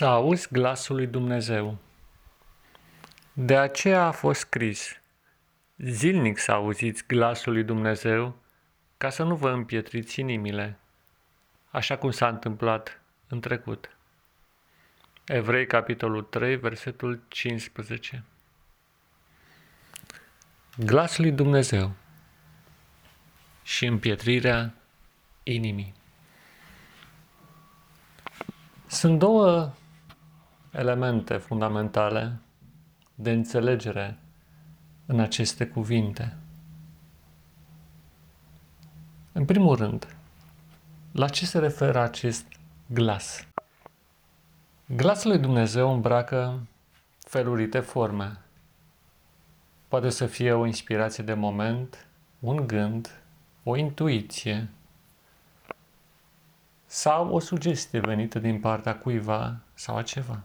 Să auzi glasul lui Dumnezeu. De aceea a fost scris, zilnic să auziți glasul lui Dumnezeu, ca să nu vă împietriți inimile, așa cum s-a întâmplat în trecut. Evrei, capitolul 3, versetul 15. Glasul lui Dumnezeu și împietrirea inimii. Sunt două elemente fundamentale de înțelegere în aceste cuvinte. În primul rând, la ce se referă acest glas? Glasul lui Dumnezeu îmbracă felurite forme. Poate să fie o inspirație de moment, un gând, o intuiție sau o sugestie venită din partea cuiva sau a ceva.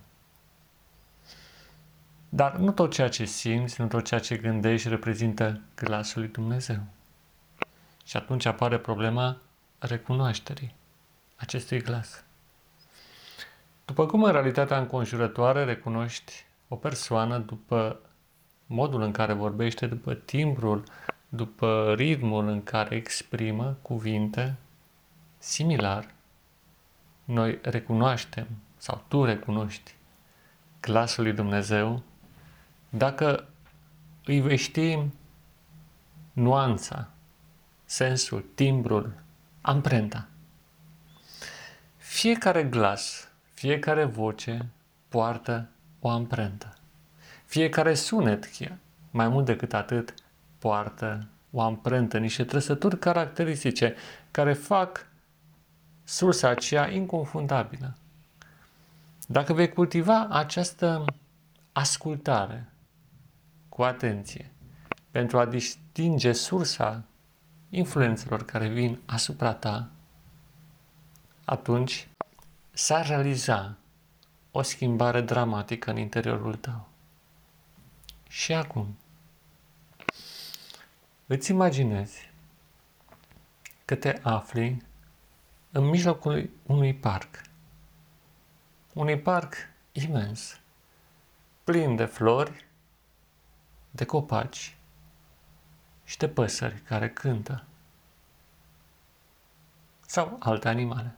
Dar nu tot ceea ce simți, nu tot ceea ce gândești reprezintă glasul lui Dumnezeu. Și atunci apare problema recunoașterii acestui glas. După cum în realitatea înconjurătoare recunoști o persoană după modul în care vorbește, după timbrul, după ritmul în care exprimă cuvinte, similar, noi recunoaștem sau tu recunoști glasul lui Dumnezeu dacă îi vei ști nuanța, sensul, timbrul, amprenta. Fiecare glas, fiecare voce poartă o amprentă. Fiecare sunet, chiar, mai mult decât atât, poartă o amprentă, niște trăsături caracteristice care fac sursa aceea inconfundabilă. Dacă vei cultiva această ascultare cu atenție pentru a distinge sursa influențelor care vin asupra ta, atunci s-ar realiza o schimbare dramatică în interiorul tău. Și acum, îți imaginezi că te afli în mijlocul unui parc. Unui parc imens, plin de flori, de copaci și de păsări care cântă. Sau alte animale.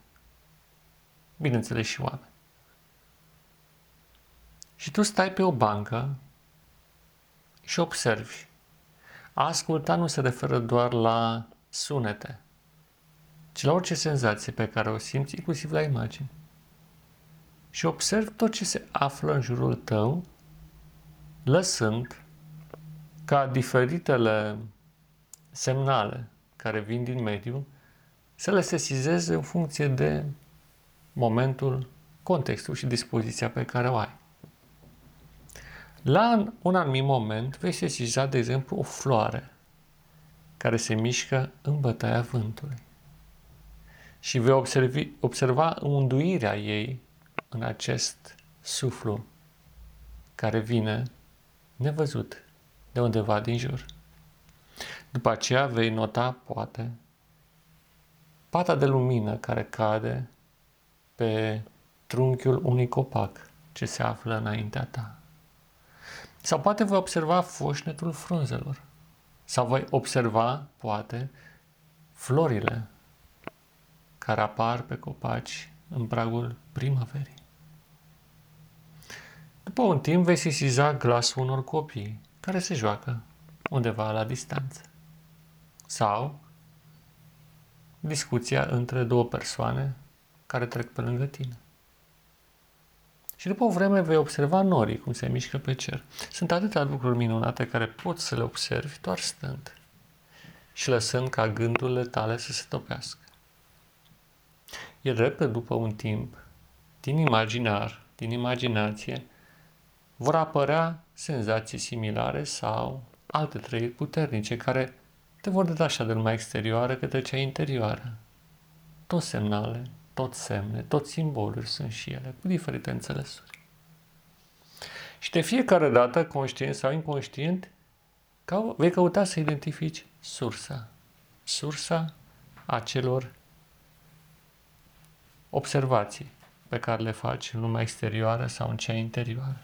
Bineînțeles și oameni. Și tu stai pe o bancă și observi. A asculta nu se referă doar la sunete, ci la orice senzație pe care o simți, inclusiv la imagini. Și observ tot ce se află în jurul tău, lăsând ca diferitele semnale care vin din mediu să le sesizeze în funcție de momentul, contextul și dispoziția pe care o ai. La un anumit moment vei sesiza, de exemplu, o floare care se mișcă în bătaia vântului și vei observi, observa unduirea ei în acest suflu care vine nevăzut de undeva din jur. După aceea vei nota, poate, pata de lumină care cade pe trunchiul unui copac ce se află înaintea ta. Sau poate vei observa foșnetul frunzelor. Sau voi observa, poate, florile care apar pe copaci în pragul primăverii. După un timp vei sesiza glasul unor copii care se joacă undeva la distanță. Sau discuția între două persoane care trec pe lângă tine. Și după o vreme vei observa norii cum se mișcă pe cer. Sunt atâtea lucruri minunate care poți să le observi doar stând și lăsând ca gândurile tale să se topească. E drept că după un timp, din imaginar, din imaginație, vor apărea senzații similare sau alte trăiri puternice care te vor detașa de lumea exterioară către cea interioară. Tot semnale, tot semne, tot simboluri sunt și ele, cu diferite înțelesuri. Și de fiecare dată, conștient sau inconștient, vei căuta să identifici sursa. Sursa acelor observații, pe care le faci în lumea exterioară sau în cea interioară.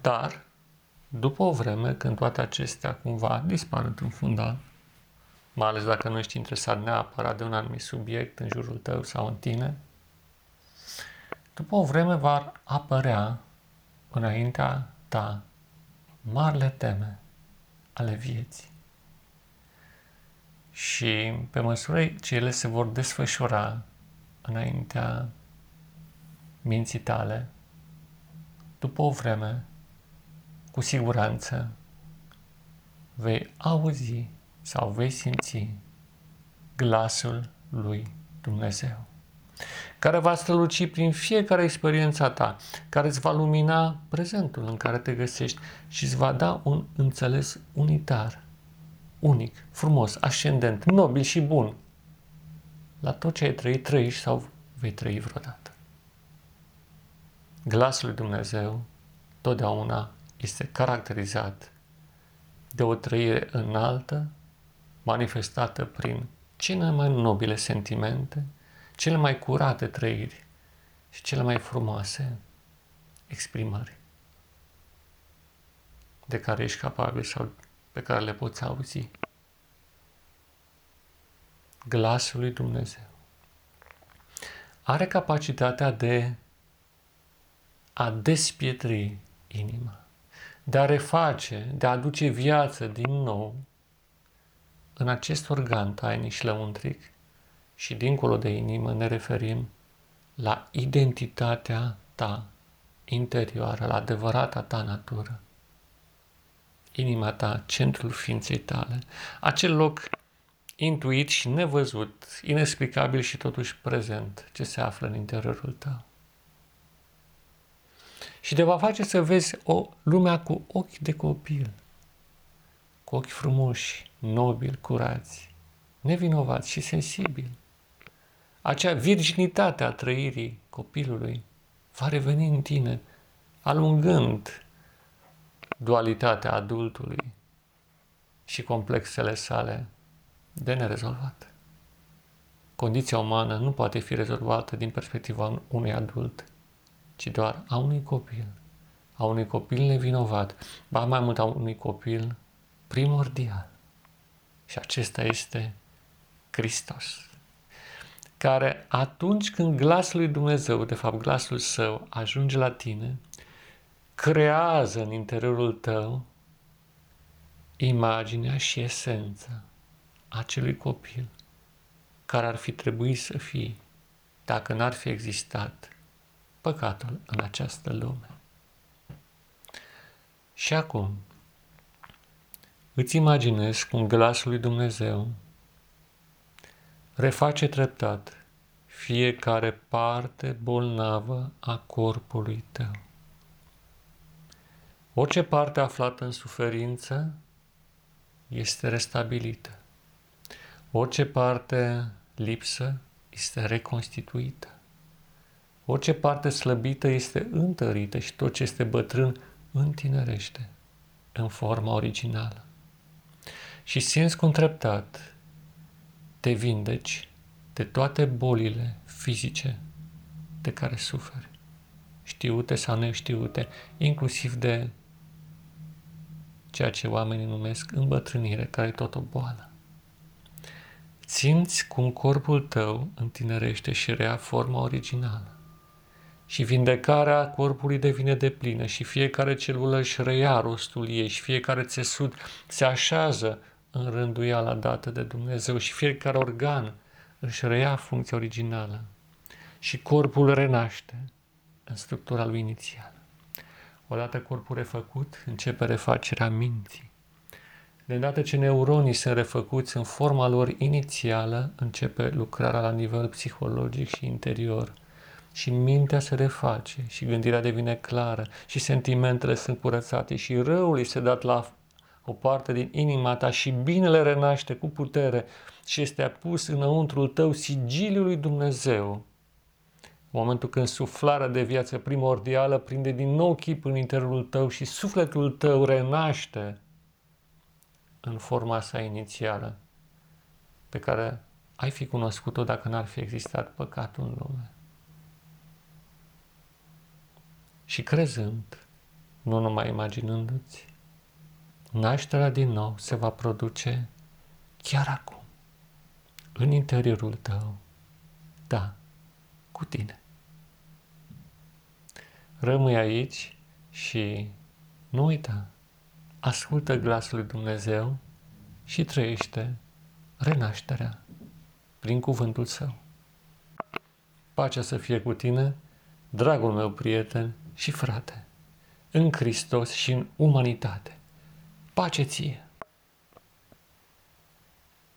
Dar, după o vreme, când toate acestea cumva dispar într-un fundal, mai ales dacă nu ești interesat neapărat de un anumit subiect în jurul tău sau în tine, după o vreme va apărea înaintea ta marile teme ale vieții. Și pe măsură ce ele se vor desfășura înaintea minții tale, după o vreme, cu siguranță, vei auzi sau vei simți glasul lui Dumnezeu, care va străluci prin fiecare experiență ta, care îți va lumina prezentul în care te găsești și îți va da un înțeles unitar, unic, frumos, ascendent, nobil și bun la tot ce ai trăit, trăiești sau vei trăi vreodată. Glasul lui Dumnezeu totdeauna este caracterizat de o trăire înaltă, manifestată prin cele mai nobile sentimente, cele mai curate trăiri și cele mai frumoase exprimări de care ești capabil sau pe care le poți auzi. Glasul lui Dumnezeu are capacitatea de a despietri inima, de a reface, de a aduce viață din nou în acest organ tainic și lăuntric și dincolo de inimă ne referim la identitatea ta interioară, la adevărata ta natură. Inima ta, centrul ființei tale, acel loc intuit și nevăzut, inexplicabil și totuși prezent, ce se află în interiorul tău. Și te va face să vezi o lumea cu ochi de copil, cu ochi frumoși, nobili, curați, nevinovați și sensibili. Acea virginitate a trăirii copilului va reveni în tine, alungând dualitatea adultului și complexele sale de nerezolvat. Condiția umană nu poate fi rezolvată din perspectiva unui adult, ci doar a unui copil, a unui copil nevinovat, ba mai mult a unui copil primordial. Și acesta este Hristos, care atunci când glasul lui Dumnezeu, de fapt glasul său, ajunge la tine, creează în interiorul tău imaginea și esența acelui copil care ar fi trebuit să fie dacă n-ar fi existat păcatul în această lume. Și acum, îți imaginezi cum glasul lui Dumnezeu reface treptat fiecare parte bolnavă a corpului tău. Orice parte aflată în suferință este restabilită. Orice parte lipsă este reconstituită. Orice parte slăbită este întărită și tot ce este bătrân întinerește în forma originală. Și simți cum treptat te vindeci de toate bolile fizice de care suferi, știute sau neștiute, inclusiv de ceea ce oamenii numesc îmbătrânire, care e tot o boală. Simți cum corpul tău întinerește și rea forma originală. Și vindecarea corpului devine de plină și fiecare celulă își reia rostul ei și fiecare țesut se așează în rânduiala dată de Dumnezeu și fiecare organ își reia funcția originală și corpul renaște în structura lui inițială. Odată corpul refăcut, începe refacerea minții. De îndată ce neuronii sunt refăcuți în forma lor inițială, începe lucrarea la nivel psihologic și interior. Și mintea se reface și gândirea devine clară și sentimentele sunt curățate și răul este dat la o parte din inima ta și binele renaște cu putere și este pus înăuntrul tău sigiliul lui Dumnezeu. În momentul când suflarea de viață primordială prinde din nou chip în interiorul tău și sufletul tău renaște în forma sa inițială, pe care ai fi cunoscut-o dacă n-ar fi existat păcatul în lume. Și crezând, nu numai imaginându-ți, nașterea din nou se va produce chiar acum, în interiorul tău, da, cu tine. Rămâi aici și nu uita, ascultă glasul lui Dumnezeu și trăiește renașterea prin cuvântul său. Pacea să fie cu tine, dragul meu prieten și frate, în Hristos și în umanitate. Pace ție!